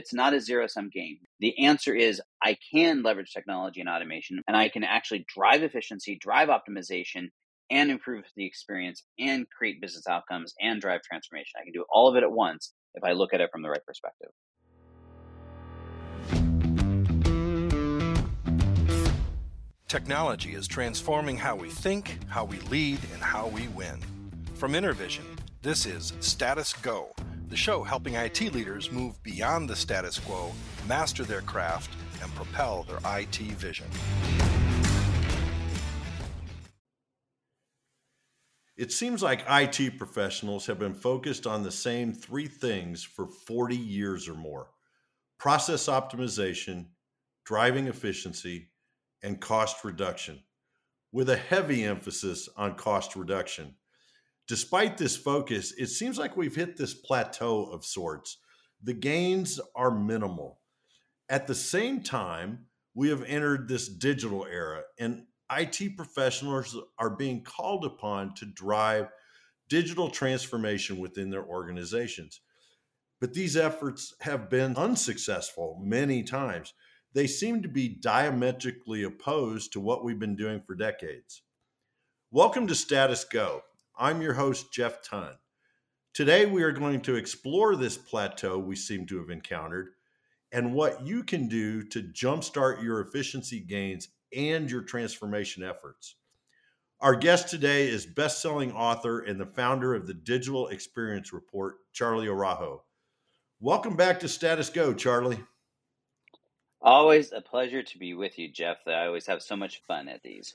it's not a zero sum game. The answer is I can leverage technology and automation and I can actually drive efficiency, drive optimization, and improve the experience and create business outcomes and drive transformation. I can do all of it at once if I look at it from the right perspective. Technology is transforming how we think, how we lead, and how we win. From InterVision, this is Status Go, the show helping IT leaders move beyond the status quo, master their craft, and propel their IT vision. It seems like IT professionals have been focused on the same three things for 40 years or more process optimization, driving efficiency, and cost reduction, with a heavy emphasis on cost reduction. Despite this focus, it seems like we've hit this plateau of sorts. The gains are minimal. At the same time, we have entered this digital era, and IT professionals are being called upon to drive digital transformation within their organizations. But these efforts have been unsuccessful many times. They seem to be diametrically opposed to what we've been doing for decades. Welcome to Status Go. I'm your host, Jeff Ton. Today, we are going to explore this plateau we seem to have encountered and what you can do to jumpstart your efficiency gains and your transformation efforts. Our guest today is best-selling author and the founder of the Digital Experience Report, Charlie Araujo. Welcome back to Status Go, Charlie. Always a pleasure to be with you, Jeff. I always have so much fun at these.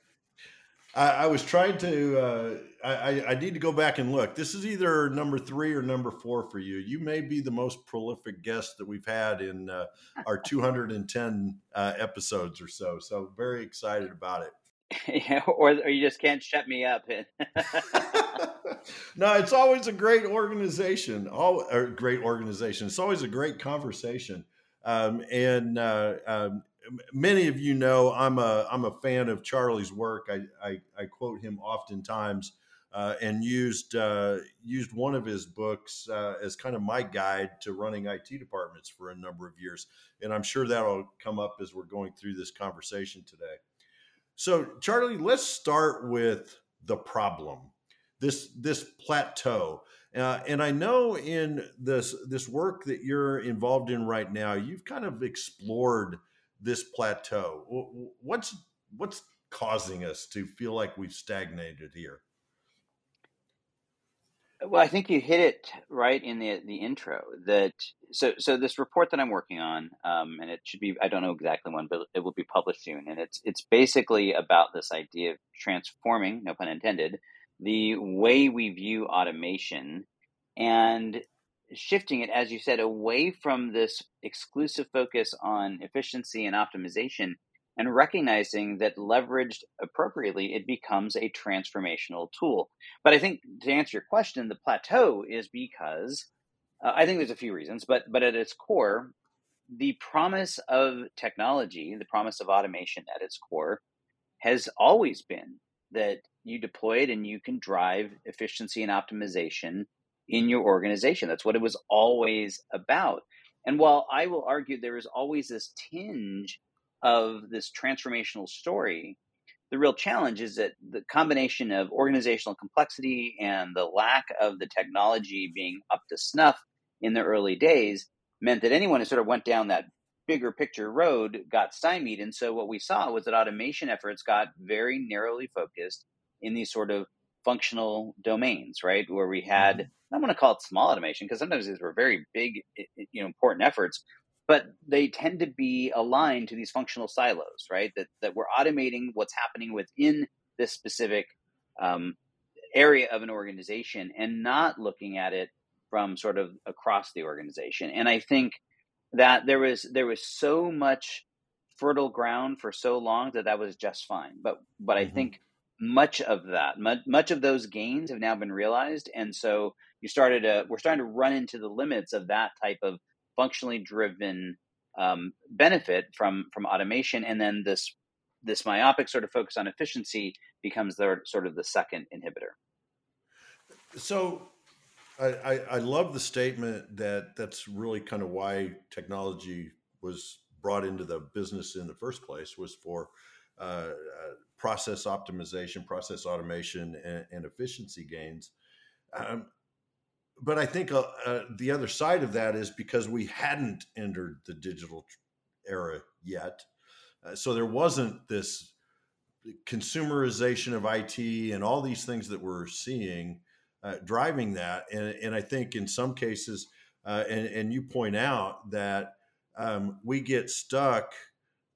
I, I was trying to. Uh, I, I need to go back and look. This is either number three or number four for you. You may be the most prolific guest that we've had in uh, our 210 uh, episodes or so. So very excited about it. Yeah, or, or you just can't shut me up. no, it's always a great organization. All a great organization. It's always a great conversation. Um, and uh, um, many of you know I'm a I'm a fan of Charlie's work. I I, I quote him oftentimes, uh, and used uh, used one of his books uh, as kind of my guide to running IT departments for a number of years. And I'm sure that'll come up as we're going through this conversation today. So, Charlie, let's start with the problem. This this plateau. Uh, and I know in this this work that you're involved in right now, you've kind of explored this plateau? What's what's causing us to feel like we've stagnated here? Well, I think you hit it right in the the intro. That so so this report that I'm working on, um, and it should be I don't know exactly when, but it will be published soon. And it's it's basically about this idea of transforming, no pun intended, the way we view automation and shifting it, as you said, away from this exclusive focus on efficiency and optimization and recognizing that leveraged appropriately, it becomes a transformational tool. But I think to answer your question, the plateau is because uh, I think there's a few reasons, but but at its core, the promise of technology, the promise of automation at its core, has always been that you deploy it and you can drive efficiency and optimization in your organization. That's what it was always about. And while I will argue there is always this tinge of this transformational story, the real challenge is that the combination of organizational complexity and the lack of the technology being up to snuff in the early days meant that anyone who sort of went down that bigger picture road got stymied. And so what we saw was that automation efforts got very narrowly focused in these sort of functional domains, right? Where we had, mm-hmm. I want to call it small automation because sometimes these were very big, you know, important efforts, but they tend to be aligned to these functional silos, right? That that we're automating what's happening within this specific um, area of an organization and not looking at it from sort of across the organization. And I think that there was there was so much fertile ground for so long that that was just fine. But but mm-hmm. I think much of that, much, of those gains have now been realized, and so you started to we're starting to run into the limits of that type of functionally driven um, benefit from from automation, and then this this myopic sort of focus on efficiency becomes the sort of the second inhibitor. So I, I, I love the statement that that's really kind of why technology was brought into the business in the first place was for uh, uh, process optimization, process automation, and, and efficiency gains. Um, but I think uh, uh, the other side of that is because we hadn't entered the digital era yet. Uh, so there wasn't this consumerization of IT and all these things that we're seeing uh, driving that. And, and I think in some cases, uh, and, and you point out that um, we get stuck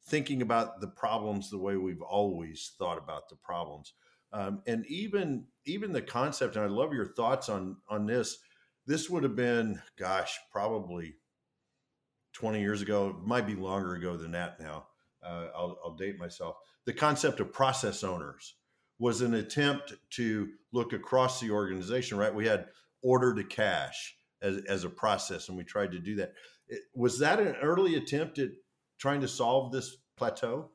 thinking about the problems the way we've always thought about the problems. Um, and even even the concept, and I love your thoughts on on this. This would have been, gosh, probably 20 years ago. It might be longer ago than that now. Uh, I'll, I'll date myself. The concept of process owners was an attempt to look across the organization, right? We had order to cash as, as a process, and we tried to do that. It, was that an early attempt at trying to solve this plateau?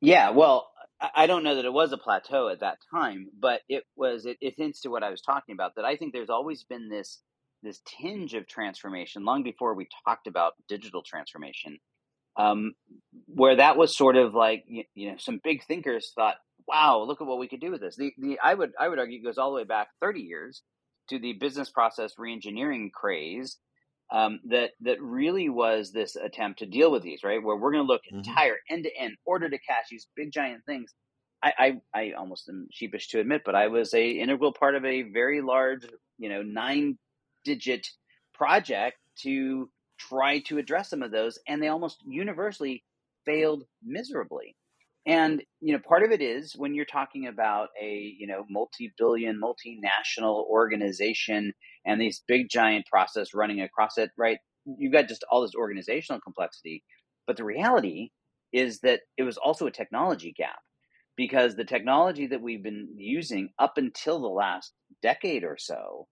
Yeah, well, I don't know that it was a plateau at that time, but it was. It, it hints to what I was talking about. That I think there's always been this this tinge of transformation long before we talked about digital transformation, um, where that was sort of like you, you know some big thinkers thought, "Wow, look at what we could do with this." The the I would I would argue goes all the way back 30 years to the business process reengineering craze um, that that really was this attempt to deal with these, right? Where we're going to look mm-hmm. entire end to end, order to cash, these big giant things. I, I, I almost am sheepish to admit, but I was a integral part of a very large, you know, nine digit project to try to address some of those, and they almost universally failed miserably. And you know, part of it is when you're talking about a you know multi-billion, multinational organization and these big giant process running across it, right? You've got just all this organizational complexity. But the reality is that it was also a technology gap because the technology that we've been using up until the last decade or so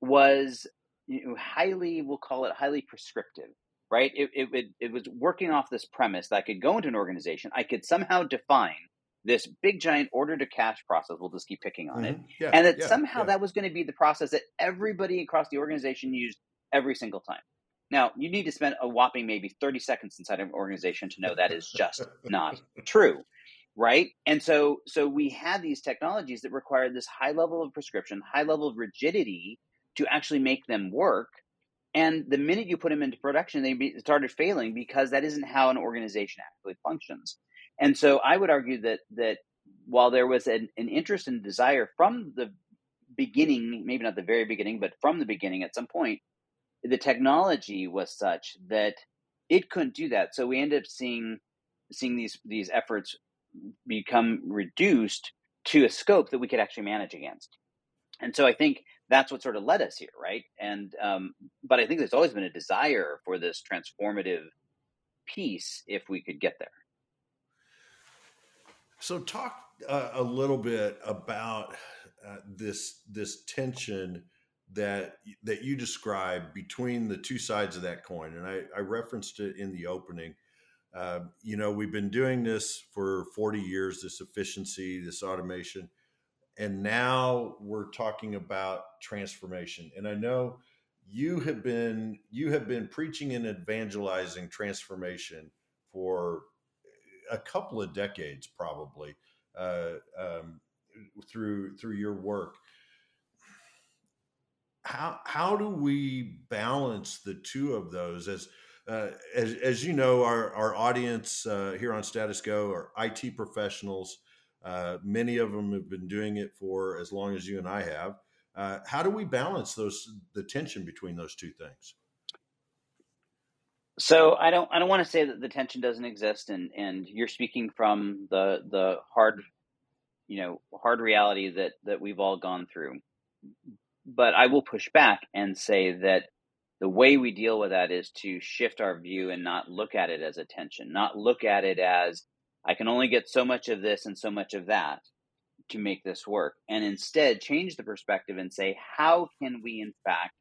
was you know, highly, we'll call it highly prescriptive right? It, it, it, it was working off this premise that I could go into an organization, I could somehow define this big giant order to cash process. We'll just keep picking on mm-hmm. it. Yeah, and that yeah, somehow yeah. that was going to be the process that everybody across the organization used every single time. Now, you need to spend a whopping maybe 30 seconds inside of an organization to know that is just not true. Right. And so so we had these technologies that required this high level of prescription, high level of rigidity to actually make them work and the minute you put them into production, they be, started failing because that isn't how an organization actually functions. And so I would argue that that while there was an, an interest and desire from the beginning, maybe not the very beginning, but from the beginning at some point, the technology was such that it couldn't do that. So we ended up seeing seeing these these efforts become reduced to a scope that we could actually manage against. And so I think that's what sort of led us here, right? And um, but I think there's always been a desire for this transformative piece if we could get there. So talk uh, a little bit about uh, this this tension that that you describe between the two sides of that coin, and I, I referenced it in the opening. Uh, you know, we've been doing this for 40 years. This efficiency, this automation and now we're talking about transformation and i know you have been you have been preaching and evangelizing transformation for a couple of decades probably uh, um, through through your work how how do we balance the two of those as uh, as, as you know, our, our audience uh, here on Status Go are IT professionals uh, many of them have been doing it for as long as you and I have. Uh, how do we balance those the tension between those two things? So I don't I don't want to say that the tension doesn't exist, and and you're speaking from the the hard, you know, hard reality that that we've all gone through. But I will push back and say that the way we deal with that is to shift our view and not look at it as a tension, not look at it as I can only get so much of this and so much of that to make this work. And instead, change the perspective and say, how can we, in fact,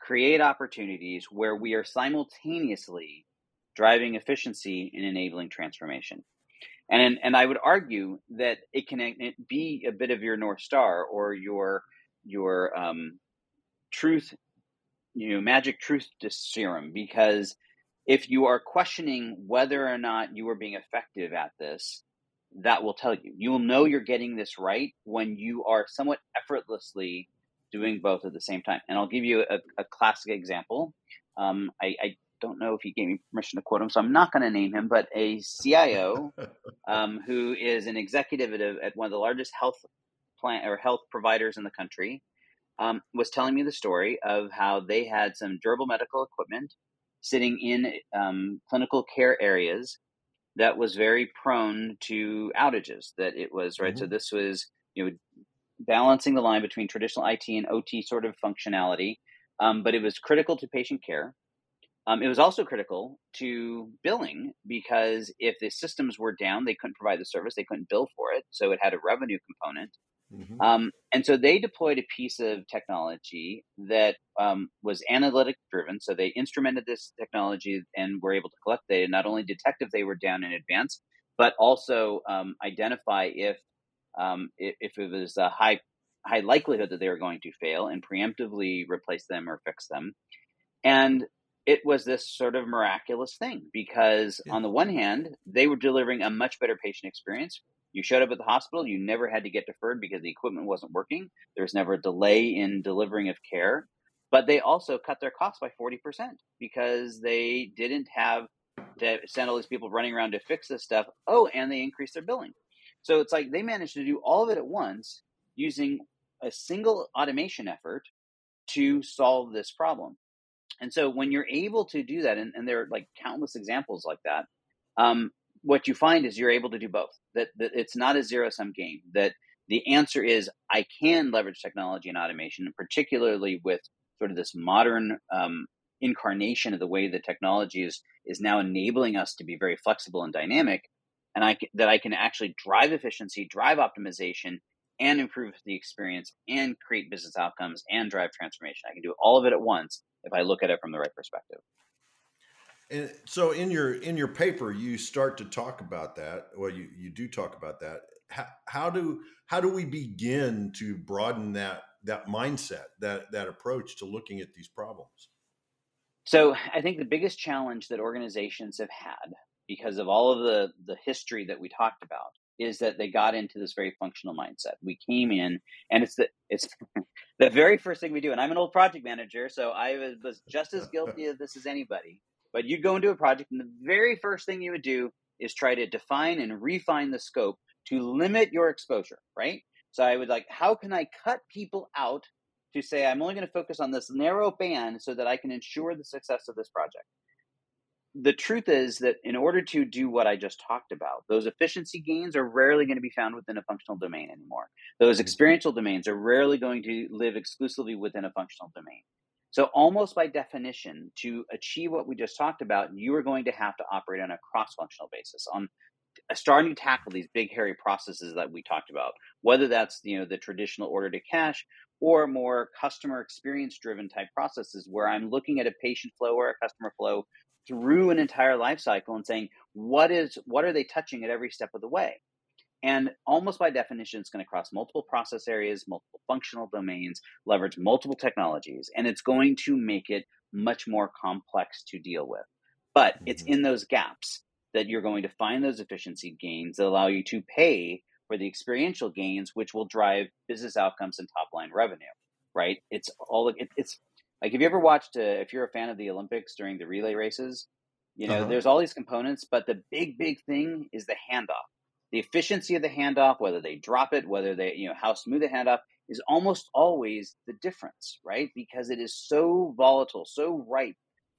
create opportunities where we are simultaneously driving efficiency and enabling transformation? And, and I would argue that it can be a bit of your North Star or your, your um, truth, you know, magic truth serum because if you are questioning whether or not you are being effective at this, that will tell you. You will know you're getting this right when you are somewhat effortlessly doing both at the same time. And I'll give you a, a classic example. Um, I, I, don't know if he gave me permission to quote him, so I'm not going to name him, but a CIO um, who is an executive at, a, at, one of the largest health plan or health providers in the country um, was telling me the story of how they had some durable medical equipment sitting in um, clinical care areas that was very prone to outages. That it was right. Mm-hmm. So this was you know balancing the line between traditional IT and OT sort of functionality, um, but it was critical to patient care. Um, it was also critical to billing because if the systems were down, they couldn't provide the service, they couldn't bill for it. So it had a revenue component. Mm-hmm. Um, and so they deployed a piece of technology that um, was analytic driven. So they instrumented this technology and were able to collect data, not only detect if they were down in advance, but also um, identify if, um, if, if it was a high high likelihood that they were going to fail and preemptively replace them or fix them. And it was this sort of miraculous thing because yeah. on the one hand, they were delivering a much better patient experience you showed up at the hospital, you never had to get deferred because the equipment wasn't working. There was never a delay in delivering of care. But they also cut their costs by 40% because they didn't have to send all these people running around to fix this stuff. Oh, and they increased their billing. So it's like they managed to do all of it at once using a single automation effort to solve this problem. And so when you're able to do that, and, and there are like countless examples like that, um, what you find is you're able to do both. That, that it's not a zero sum game. That the answer is I can leverage technology and automation, and particularly with sort of this modern um, incarnation of the way the technology is is now enabling us to be very flexible and dynamic, and I that I can actually drive efficiency, drive optimization, and improve the experience, and create business outcomes, and drive transformation. I can do all of it at once if I look at it from the right perspective. And so in your in your paper, you start to talk about that. Well, you you do talk about that. How, how do how do we begin to broaden that that mindset, that that approach to looking at these problems? So I think the biggest challenge that organizations have had because of all of the the history that we talked about is that they got into this very functional mindset. We came in, and it's the it's the very first thing we do. And I'm an old project manager, so I was just as guilty of this as anybody. But you'd go into a project, and the very first thing you would do is try to define and refine the scope to limit your exposure, right? So I would like, how can I cut people out to say I'm only going to focus on this narrow band so that I can ensure the success of this project? The truth is that in order to do what I just talked about, those efficiency gains are rarely going to be found within a functional domain anymore. Those mm-hmm. experiential domains are rarely going to live exclusively within a functional domain. So, almost by definition, to achieve what we just talked about, you are going to have to operate on a cross functional basis, on starting to tackle these big, hairy processes that we talked about, whether that's you know the traditional order to cash or more customer experience driven type processes where I'm looking at a patient flow or a customer flow through an entire life cycle and saying what is what are they touching at every step of the way and almost by definition, it's going to cross multiple process areas, multiple functional domains, leverage multiple technologies, and it's going to make it much more complex to deal with. But mm-hmm. it's in those gaps that you're going to find those efficiency gains that allow you to pay for the experiential gains, which will drive business outcomes and top line revenue. Right? It's all it, it's like have you ever watched, uh, if you're a fan of the Olympics during the relay races, you know, uh-huh. there's all these components, but the big, big thing is the handoff the efficiency of the handoff, whether they drop it, whether they, you know, how smooth the handoff is almost always the difference, right? Because it is so volatile, so ripe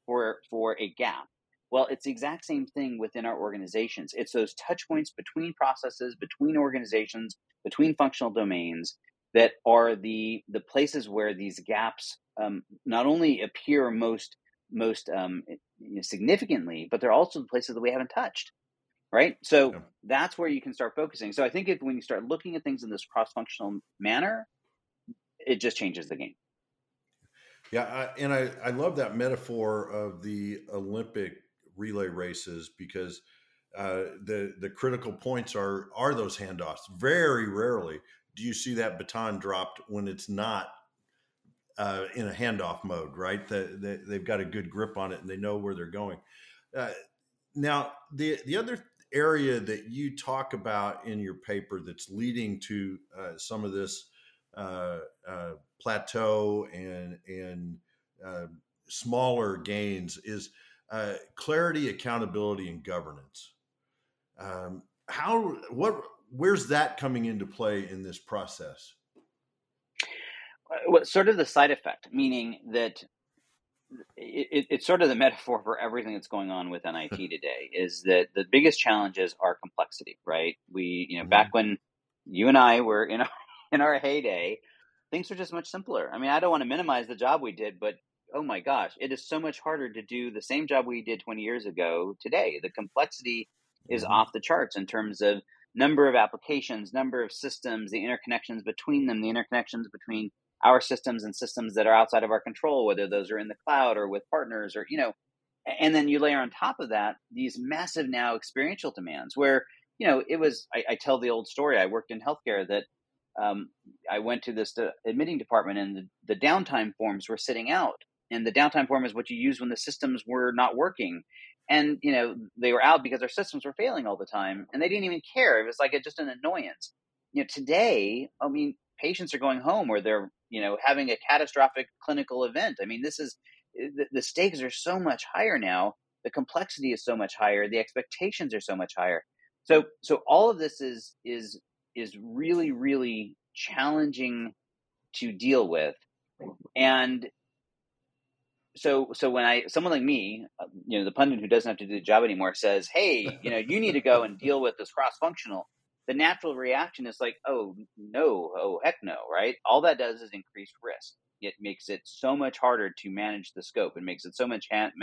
for for a gap. Well, it's the exact same thing within our organizations. It's those touch points between processes, between organizations, between functional domains that are the the places where these gaps um, not only appear most most um, significantly, but they're also the places that we haven't touched right? So yeah. that's where you can start focusing. So I think if when you start looking at things in this cross-functional manner, it just changes the game. Yeah, I, and I I love that metaphor of the Olympic relay races because uh, the the critical points are are those handoffs. Very rarely do you see that baton dropped when it's not uh, in a handoff mode, right? The, they've got a good grip on it and they know where they're going. Uh, now, the the other area that you talk about in your paper that's leading to uh, some of this uh, uh, plateau and and uh, smaller gains is clarity, accountability, and governance. Um, how what where's that coming into play in this process? Well, sort of the side effect, meaning that it, it's sort of the metaphor for everything that's going on within IT today is that the biggest challenges are complexity, right? We, you know, mm-hmm. back when you and I were in our, in our heyday, things were just much simpler. I mean, I don't want to minimize the job we did, but oh my gosh, it is so much harder to do the same job we did 20 years ago today. The complexity is mm-hmm. off the charts in terms of number of applications, number of systems, the interconnections between them, the interconnections between our systems and systems that are outside of our control, whether those are in the cloud or with partners or, you know, and then you layer on top of that these massive now experiential demands where, you know, it was, I, I tell the old story, I worked in healthcare that um, I went to this uh, admitting department and the, the downtime forms were sitting out. And the downtime form is what you use when the systems were not working. And you know they were out because their systems were failing all the time and they didn't even care. It was like a, just an annoyance. You know today i mean patients are going home or they're you know having a catastrophic clinical event. I mean this is eh, the, the stakes are so much higher now. The complexity is so much higher. The expectations are so much higher. So so all of this is is is really really challenging to deal with. And so so when I someone like me, uh, you know, the pundit who doesn't have to do the job anymore says, "Hey, you know, you need to go and deal with this cross functional." The natural reaction is like, oh no, oh heck no, right? All that does is increase risk. It makes it so much harder to manage the scope. It makes it so much hand,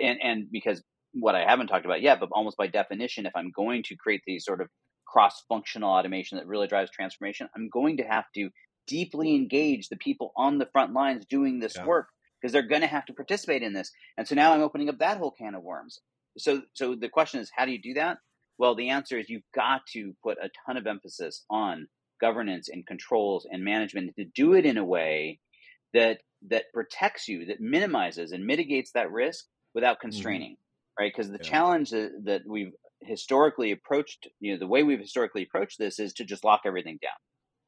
and and because what I haven't talked about yet, but almost by definition, if I'm going to create these sort of cross-functional automation that really drives transformation, I'm going to have to deeply engage the people on the front lines doing this yeah. work because they're going to have to participate in this. And so now I'm opening up that whole can of worms. So so the question is, how do you do that? Well, the answer is you've got to put a ton of emphasis on governance and controls and management to do it in a way that that protects you, that minimizes and mitigates that risk without mm-hmm. constraining, mm-hmm. right? Because the yeah. challenge that, that we've historically approached, you know, the way we've historically approached this is to just lock everything down.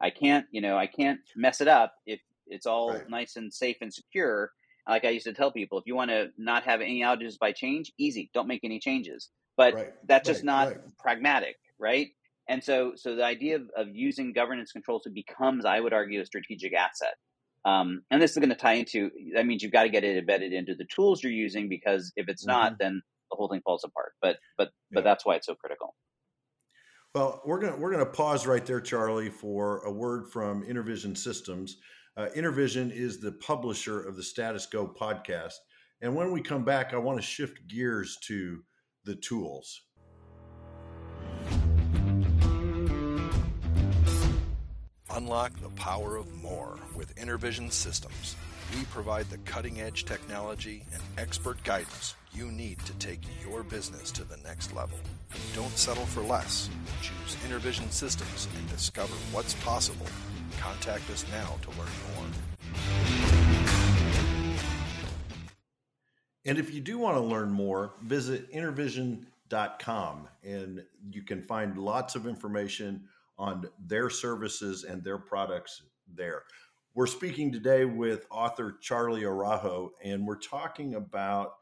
I can't, you know, I can't mess it up if it's all right. nice and safe and secure. Like I used to tell people, if you want to not have any outages by change, easy, don't make any changes but right, that's just not right. pragmatic, right? And so, so the idea of, of using governance controls becomes, I would argue, a strategic asset. Um, and this is going to tie into that means you've got to get it embedded into the tools you're using because if it's mm-hmm. not, then the whole thing falls apart. But but yeah. but that's why it's so critical. Well, we're gonna we're gonna pause right there, Charlie, for a word from Intervision Systems. Uh, Intervision is the publisher of the Status Go podcast, and when we come back, I want to shift gears to the tools. Unlock the power of more with Intervision Systems. We provide the cutting edge technology and expert guidance you need to take your business to the next level. Don't settle for less. Choose Intervision Systems and discover what's possible. Contact us now to learn more. And if you do want to learn more, visit intervision.com and you can find lots of information on their services and their products there. We're speaking today with author Charlie Araujo, and we're talking about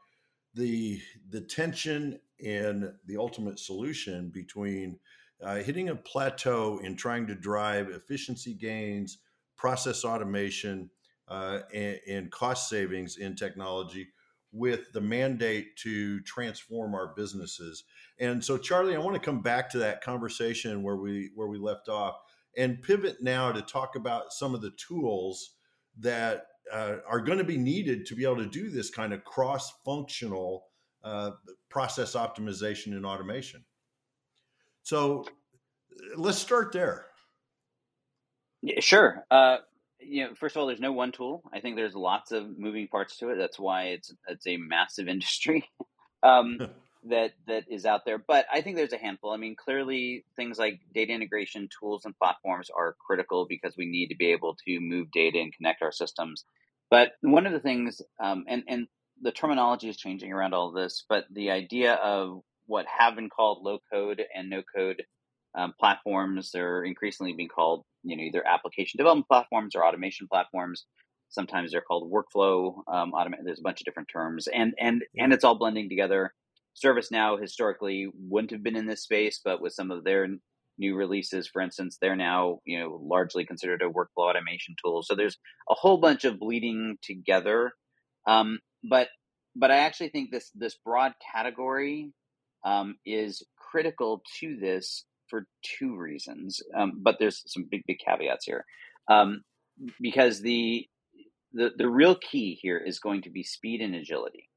the the tension and the ultimate solution between uh, hitting a plateau in trying to drive efficiency gains, process automation, uh, and, and cost savings in technology with the mandate to transform our businesses. And so, Charlie, I want to come back to that conversation where we where we left off and pivot now to talk about some of the tools that uh, are going to be needed to be able to do this kind of cross-functional uh, process optimization and automation. So, let's start there. Yeah, sure. Uh, you know, first of all, there's no one tool. I think there's lots of moving parts to it. That's why it's it's a massive industry um, that that is out there. But I think there's a handful. I mean, clearly things like data integration tools and platforms are critical because we need to be able to move data and connect our systems. But one of the things, um, and and the terminology is changing around all this, but the idea of what have been called low code and no code um, platforms, they're increasingly being called, you know, either application development platforms or automation platforms. Sometimes they're called workflow um, automate. There's a bunch of different terms, and and and it's all blending together. ServiceNow historically wouldn't have been in this space, but with some of their new releases, for instance, they're now you know largely considered a workflow automation tool. So there's a whole bunch of bleeding together. Um, but but I actually think this this broad category um, is critical to this for two reasons. Um, but there's some big big caveats here um, because the the the real key here is going to be speed and agility.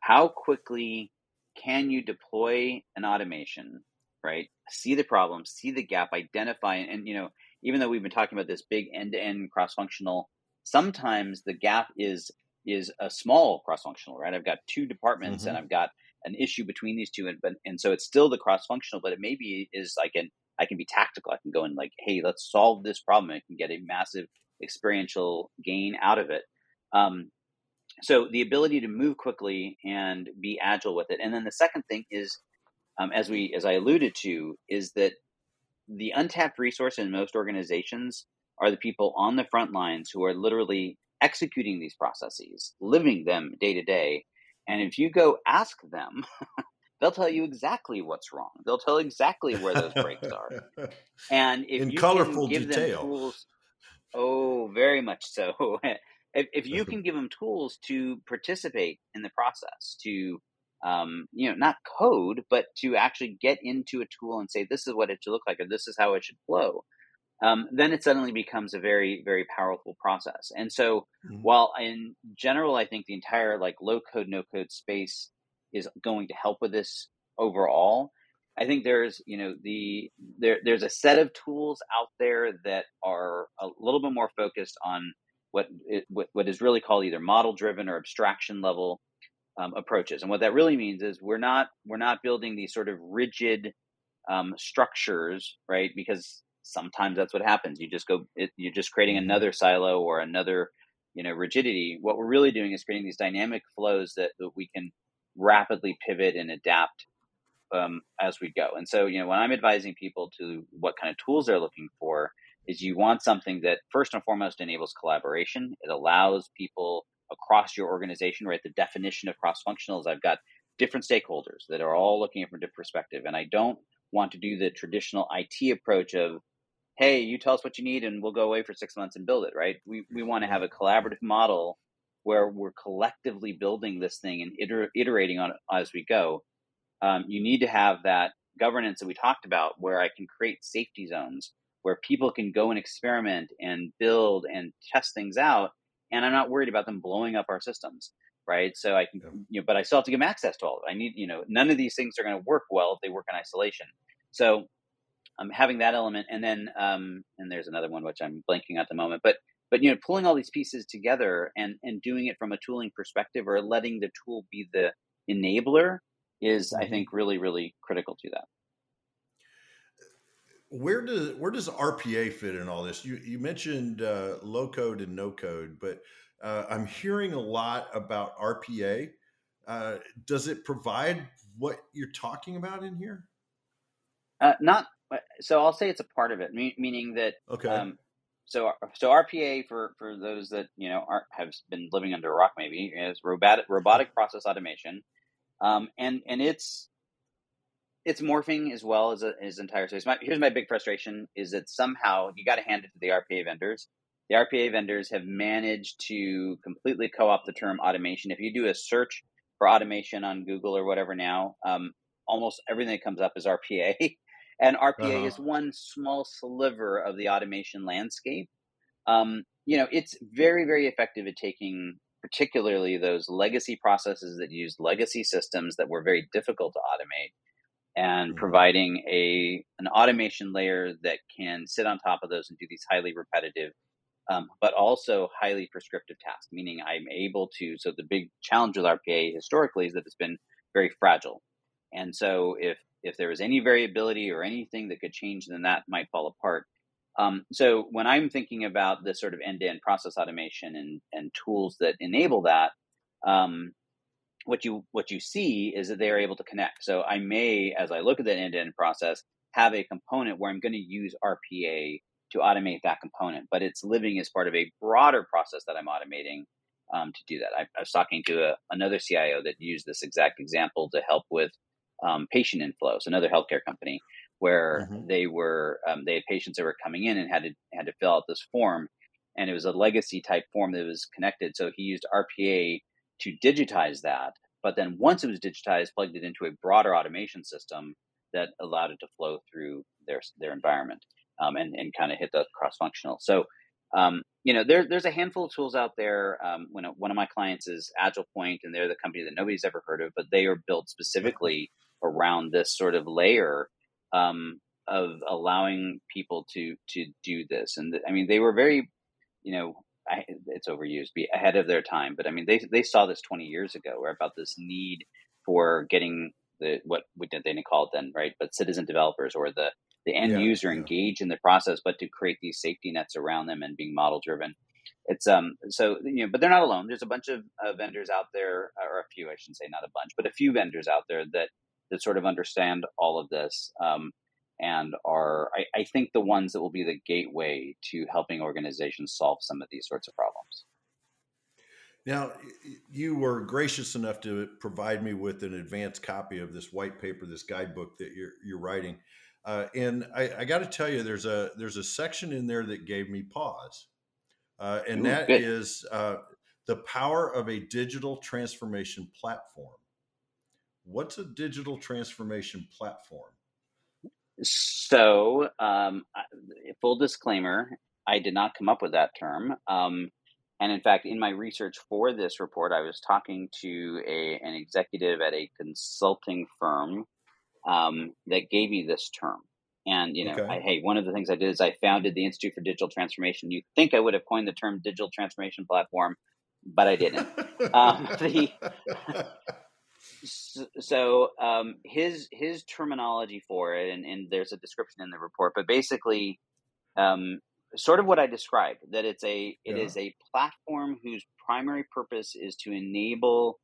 How quickly can you deploy an automation right? See the problem, see the gap, identify, and you know, even though we've been talking about this big end-to-end cross-functional, sometimes the gap is is a small cross-functional, right? I've got two departments mm-hmm. and I've got an issue between these two, and but and so it's still the cross-functional, but it maybe is like an I can be tactical. I can go and like, hey, let's solve this problem. I can get a massive experiential gain out of it. Um, so the ability to move quickly and be agile with it. And then the second thing is um, as we as I alluded to, is that the untapped resource in most organizations are the people on the front lines who are literally executing these processes, living them day to day. And if you go ask them, they'll tell you exactly what's wrong. They'll tell exactly where those breaks are. And if in you colorful give detail. them tools, oh, very much so. if, if you can give them tools to participate in the process, to um, you know, not code, but to actually get into a tool and say, this is what it should look like, or this is how it should flow, um, then it suddenly becomes a very, very powerful process. And so, mm-hmm. while in general, I think the entire like low code, no code space is going to help with this overall. I think there's, you know, the there there's a set of tools out there that are a little bit more focused on what it, what, what is really called either model driven or abstraction level um, approaches. And what that really means is we're not we're not building these sort of rigid um, structures, right? Because sometimes that's what happens. You just go, it, you're just creating mm-hmm. another silo or another, you know, rigidity. What we're really doing is creating these dynamic flows that, that we can rapidly pivot and adapt um, as we go. And so, you know, when I'm advising people to what kind of tools they're looking for, is you want something that first and foremost enables collaboration. It allows people across your organization, right? The definition of cross functional is I've got different stakeholders that are all looking at from a different perspective. And I don't want to do the traditional IT approach of, hey, you tell us what you need and we'll go away for six months and build it, right? We, we want to have a collaborative model where we're collectively building this thing and iter- iterating on it as we go. Um, you need to have that governance that we talked about where I can create safety zones where people can go and experiment and build and test things out and I'm not worried about them blowing up our systems, right? So I can, yeah. you know, but I still have to give them access to all of it. I need, you know, none of these things are going to work well if they work in isolation. So I'm um, having that element, and then um, and there's another one which I'm blanking at the moment, but but you know, pulling all these pieces together and and doing it from a tooling perspective or letting the tool be the enabler is, mm-hmm. I think, really really critical to that where does where does RPA fit in all this? You you mentioned uh, low code and no code, but uh, I'm hearing a lot about RPA. Uh, does it provide what you're talking about in here? Uh, not uh, so. I'll say it's a part of it, me- meaning that. Okay. Um, so so RPA for for those that you know are, have been living under a rock maybe is robotic robotic process automation, um, and and it's it's morphing as well as a, as entire space. My, here's my big frustration: is that somehow you got to hand it to the RPA vendors. The RPA vendors have managed to completely co-opt the term automation. If you do a search for automation on Google or whatever now, um, almost everything that comes up is RPA, and RPA uh-huh. is one small sliver of the automation landscape. Um, you know, it's very very effective at taking particularly those legacy processes that use legacy systems that were very difficult to automate and mm-hmm. providing a an automation layer that can sit on top of those and do these highly repetitive um, but also highly prescriptive tasks meaning i'm able to so the big challenge with rpa historically is that it's been very fragile and so if if there was any variability or anything that could change then that might fall apart Um, so when I'm thinking about this sort of end-to-end process automation and, and tools that enable that, um, what you what you see is that they are able to connect. So I may, as I look at that end-to-end process, have a component where I'm going to use RPA to automate that component, but it's living as part of a broader process that I'm automating um, to do that. I, I, was talking to a, another CIO that used this exact example to help with um, patient inflows, another healthcare company, where mm-hmm. they were um, they had patients that were coming in and had to had to fill out this form, and it was a legacy type form that was connected. So he used RPA to digitize that, but then once it was digitized, plugged it into a broader automation system that allowed it to flow through their their environment um, and and kind of hit the cross functional. So um, you know, there, there's a handful of tools out there. Um, when a, one of my clients is Agile Point, and they're the company that nobody's ever heard of, but they are built specifically around this sort of layer um, of allowing people to to do this. And th- I mean, they were very, you know, I, it's overused, be ahead of their time. But I mean, they they saw this 20 years ago, where about this need for getting the what we did they call it then, right? But citizen developers or the the end yeah, user yeah. engaged in the process, but to create these safety nets around them and being model driven. It's um so you know, but they're not alone. There's a bunch of uh, vendors out there, or a few, I shouldn't say, not a bunch, but a few vendors out there that that sort of understand all of this um, and are, I, I think, the ones that will be the gateway to helping organizations solve some of these sorts of problems. Now, you were gracious enough to provide me with an advanced copy of this white paper, this guidebook that you're, you're writing. Uh, and I, I got to tell you, there's a there's a section in there that gave me pause, uh, and Ooh, that good. is uh, the power of a digital transformation platform. What's a digital transformation platform? So, um, full disclaimer, I did not come up with that term. Um, and in fact, in my research for this report, I was talking to a, an executive at a consulting firm um, that gave me this term. And you know, okay. I, hey, one of the things I did is I founded the Institute for Digital Transformation. You think I would have coined the term digital transformation platform, but I didn't. um, the, so um, his his terminology for it, and, and, there's a description in the report, but basically, um, sort of what I described that it's a it yeah. is a platform whose primary purpose is to enable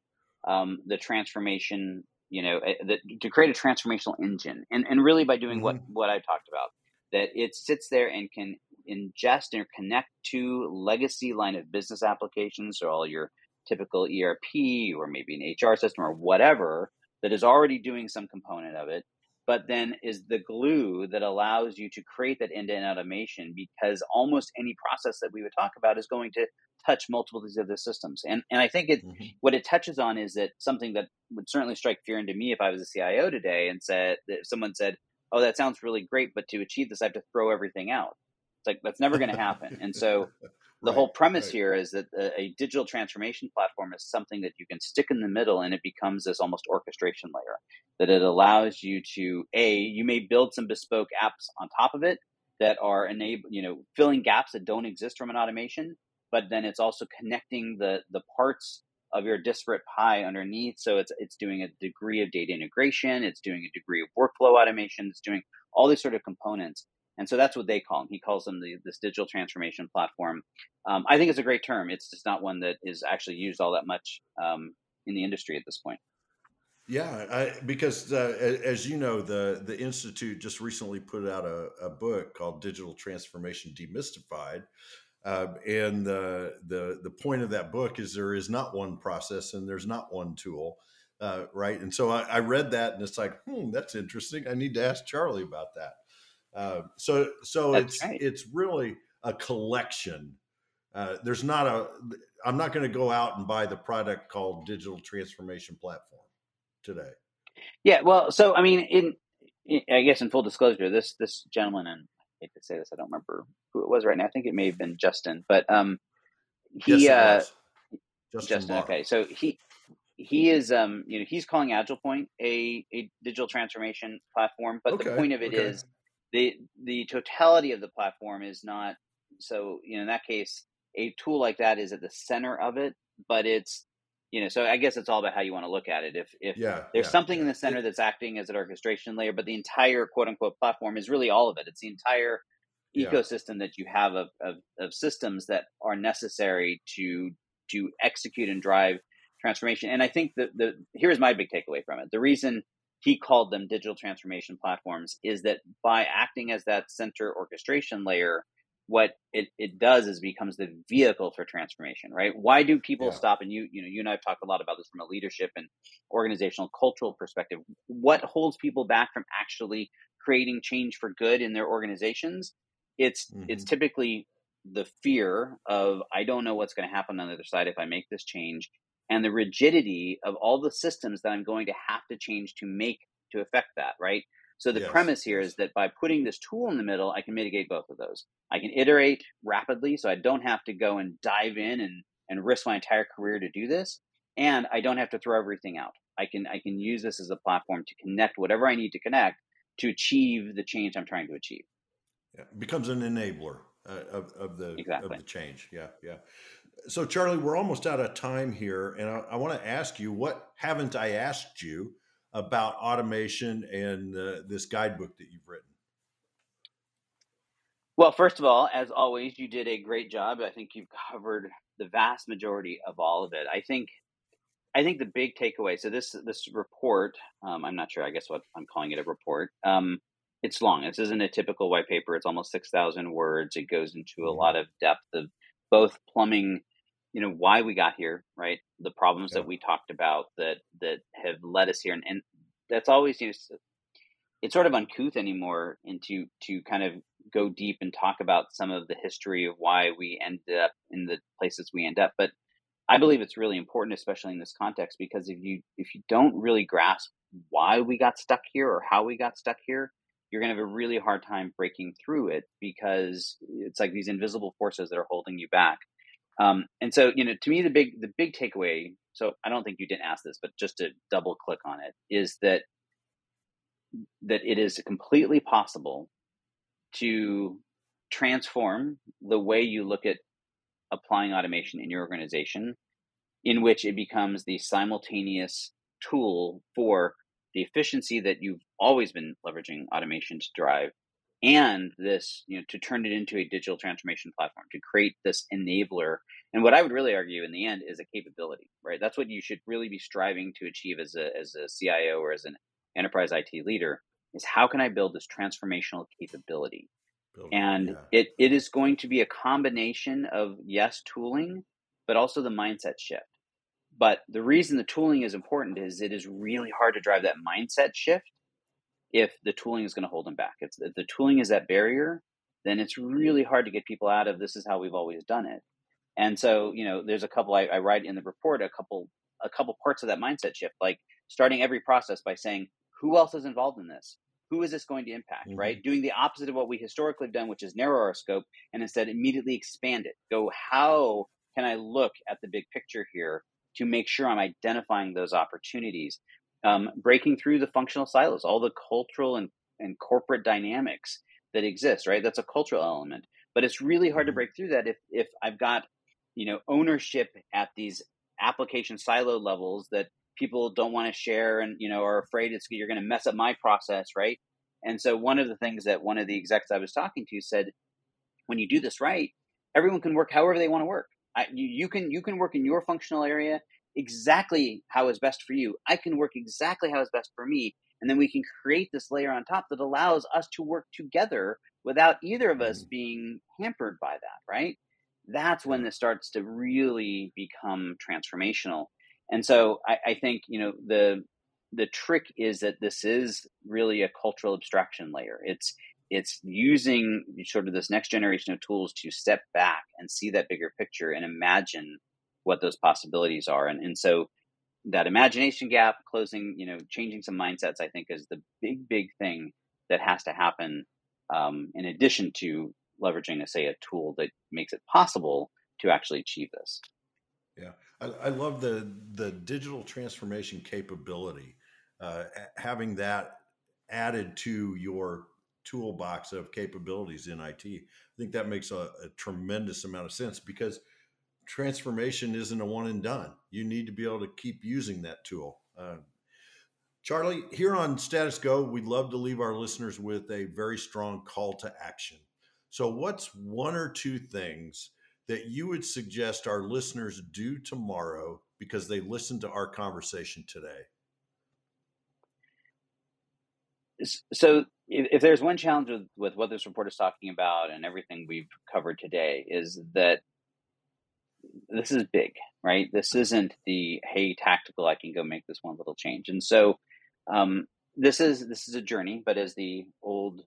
um, the transformation you know, eh, the, to create a transformational engine, and and really by doing mm-hmm. what what I talked about, that it sits there and can ingest and connect to legacy line of business applications, so all your typical ERP or maybe an HR system or whatever that is already doing some component of it, but then is the glue that allows you to create that end-to-end automation because almost any process that we would talk about is going to touch multiple of the systems. And and I think it mm-hmm. what it touches on is that something that would certainly strike fear into me if I was a CIO today and said that someone said, "Oh, that sounds really great, but to achieve this, I have to throw everything out." It's like that's never going to happen. and so the right, whole premise right. here is that a, a, digital transformation platform is something that you can stick in the middle and it becomes this almost orchestration layer that it allows you to a you may build some bespoke apps on top of it that are enable you know filling gaps that don't exist from an automation but then it's also connecting the the parts of your disparate pie underneath. So it's it's doing a degree of data integration, it's doing a degree of workflow automation, it's doing all these sort of components. And so that's what they call them. He calls them the, this digital transformation platform. Um, I think it's a great term. It's just not one that is actually used all that much um, in the industry at this point. Yeah, I, because uh, as you know, the the institute just recently put out a, a book called Digital Transformation Demystified, uh, and the, the the point of that book is there is not one process and there's not one tool, uh, right? And so I, I, read that and it's like, hmm, that's interesting. I need to ask Charlie about that. Uh, so so that's it's right. it's really a collection. Uh, there's not a. I'm not going to go out and buy the product called Digital Transformation Platform today. Yeah, well, so I mean, in, in I guess in full disclosure, this this gentleman and I hate to say this, I don't remember who it was right now. I think it may have been Justin, but um, he yes, uh, Justin. Justin okay, so he he is um you know he's calling Agile Point a a digital transformation platform, but okay, the point of it okay. is the the totality of the platform is not so you know in that case a tool like that is at the center of it, but it's you know so i guess it's all about how you want to look at it if if yeah, there's yeah, something yeah. in the center that's acting as an orchestration layer but the entire quote unquote platform is really all of it it's the entire ecosystem that you have of, of, of systems that are necessary to to execute and drive transformation. And I think that the here's my big takeaway from it. The reason he called them digital transformation platforms is that by acting as that center orchestration layer, what it, it does is becomes the vehicle for transformation, right? Why do people yeah. stop? And you, you know, you and I have talked a lot about this from a leadership and organizational cultural perspective. What holds people back from actually creating change for good in their organizations? It's mm-hmm. it's typically the fear of I don't know what's going to happen on the other side if I make this change, and the rigidity of all the systems that I'm going to have to change to make to affect that, right? So the yes. premise here is that by putting this tool in the middle, I can mitigate both of those. I can iterate rapidly, so I don't have to go and dive in and, and risk my entire career to do this. And I don't have to throw everything out. I can I can use this as a platform to connect whatever I need to connect to achieve the change I'm trying to achieve. Yeah, becomes an enabler uh, of, of the exactly. of the change. Yeah, yeah. So Charlie, we're almost out of time here, and I, I want to ask you what haven't I asked you about automation and uh, this guidebook that you've written? Well, first of all, as always, you did a great job. I think you've covered the vast majority of all of it. I think I think the big takeaway. So this this report, um, I'm not sure. I guess what I'm calling it a report. Um, it's long. This isn't a typical white paper. It's almost six thousand words. It goes into a mm-hmm. lot of depth of both plumbing, you know, why we got here, right? The problems yeah. that we talked about that that have led us here, and, and that's always you know, it's sort of uncouth anymore, and to to kind of go deep and talk about some of the history of why we end up in the places we end up, but I believe it's really important, especially in this context, because if you if you don't really grasp why we got stuck here or how we got stuck here, you're going to have a really hard time breaking through it because it's like these invisible forces that are holding you back. Um, and so, you know, to me, the big the big takeaway. So I don't think you didn't ask this, but just to double click on it is that that it is completely possible to transform the way you look at applying automation in your organization, in which it becomes the simultaneous tool for the efficiency that you've always been leveraging automation to drive and this you know to turn it into a digital transformation platform to create this enabler. And what i would really argue in the end is a capability right? That's what you should really be striving to achieve as a as a cio or as an enterprise it leader is how can i build this transformational capability? And yeah. it, it is going to be a combination of yes tooling but also the mindset shift but the reason the tooling is important is it is really hard to drive that mindset shift if the tooling is going to hold them back if the tooling is that barrier then it's really hard to get people out of this is how we've always done it and so you know there's a couple I, I write in the report a couple a couple parts of that mindset shift like starting every process by saying who else is involved in this who is this going to impact, mm-hmm. right? Doing the opposite of what we historically have done, which is narrow our scope, and instead immediately expand it. Go, how can I look at the big picture here to make sure I'm identifying those opportunities? Um, breaking through the functional silos, all the cultural and, and corporate dynamics that exist, right? That's a cultural element. But it's really hard to mm-hmm. break through that if, if I've got, you know, ownership at these application silo levels that people don't want to share and you know are afraid it's you're going to mess up my process right and so one of the things that one of the execs i was talking to said when you do this right everyone can work however they want to work I, you, you can you can work in your functional area exactly how is best for you i can work exactly how is best for me and then we can create this layer on top that allows us to work together without either of us mm. being hampered by that right that's when this starts to really become transformational and so I, I think you know the the trick is that this is really a cultural abstraction layer. It's it's using sort of this next generation of tools to step back and see that bigger picture and imagine what those possibilities are. And and so that imagination gap, closing, you know, changing some mindsets, I think is the big, big thing that has to happen. Um, in addition to leveraging, say, a tool that makes it possible to actually achieve this. Yeah, I, I love the the digital transformation capability. Uh, having that added to your toolbox of capabilities in IT, I think that makes a, a tremendous amount of sense because transformation isn't a one and done. You need to be able to keep using that tool. Uh, Charlie, here on Status Go, we'd love to leave our listeners with a very strong call to action. So, what's one or two things that you would suggest our listeners do tomorrow because they listened to our conversation today? So, if, if there's one challenge with, with what this report is talking about and everything we've covered today, is that this is big, right? This isn't the hey tactical. I can go make this one little change, and so um, this is this is a journey. But as the old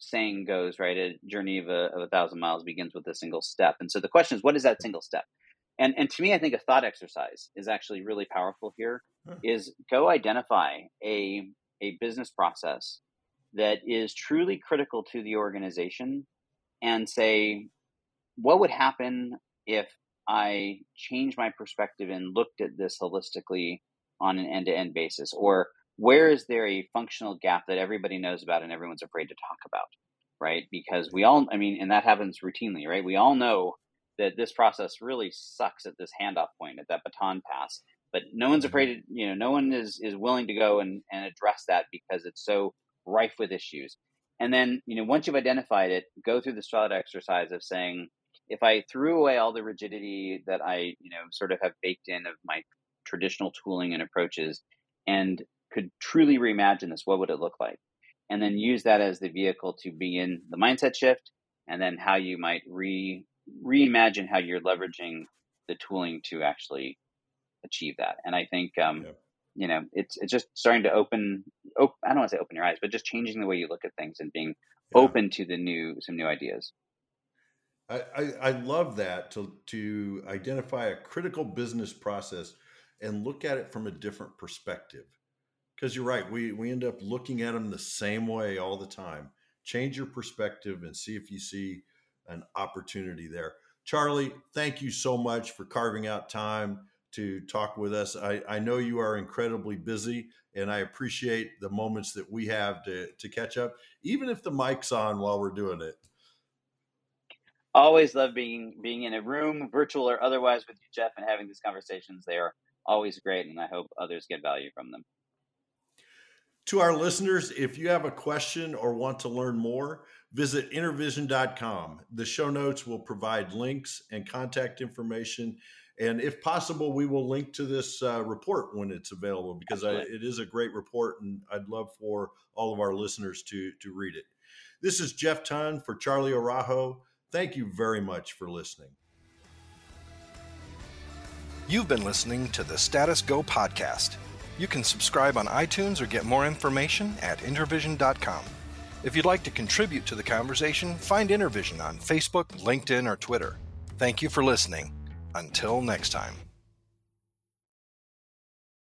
saying goes, right, a journey of a, of a thousand miles begins with a single step. And so the question is, what is that single step? And and to me, I think a thought exercise is actually really powerful here is go identify a a business process that is truly critical to the organization and say, what would happen if I changed my perspective and looked at this holistically on an end to end basis? Or where is there a functional gap that everybody knows about and everyone's afraid to talk about? Right? Because we all, I mean, and that happens routinely, right? We all know that this process really sucks at this handoff point, at that baton pass. But no one's mm-hmm. afraid, to, you know, no one is, is willing to go and, and address that because it's so rife with issues. And then, you know, once you've identified it, go through the thought exercise of saying, if I threw away all the rigidity that I, you know, sort of have baked in of my traditional tooling and approaches and could truly reimagine this, what would it look like? And then use that as the vehicle to begin the mindset shift and then how you might re reimagine how you're leveraging the tooling to actually achieve that. And I think um, you know, it's it's just starting to open. Op- I don't want to say open your eyes, but just changing the way you look at things and being yeah. open to the new some new ideas. I, I, I love that to to identify a critical business process and look at it from a different perspective. Because you're right, we we end up looking at them the same way all the time. Change your perspective and see if you see an opportunity there. Charlie, thank you so much for carving out time to talk with us. I, I know you are incredibly busy, and I appreciate the moments that we have to, to catch up, even if the mic's on while we're doing it. Always love being being in a room, virtual or otherwise, with you, Jeff, and having these conversations. They are always great, and I hope others get value from them. To our listeners, if you have a question or want to learn more, visit intervision.com. The show notes will provide links and contact information and if possible, we will link to this uh, report when it's available because I, it is a great report, and I'd love for all of our listeners to to read it. This is Jeff Ton for Charlie Araujo. Thank you very much for listening. You've been listening to the Status Go podcast. You can subscribe on iTunes or get more information at intervision.com. If you'd like to contribute to the conversation, find Intervision on Facebook, LinkedIn, or Twitter. Thank you for listening. Until next time.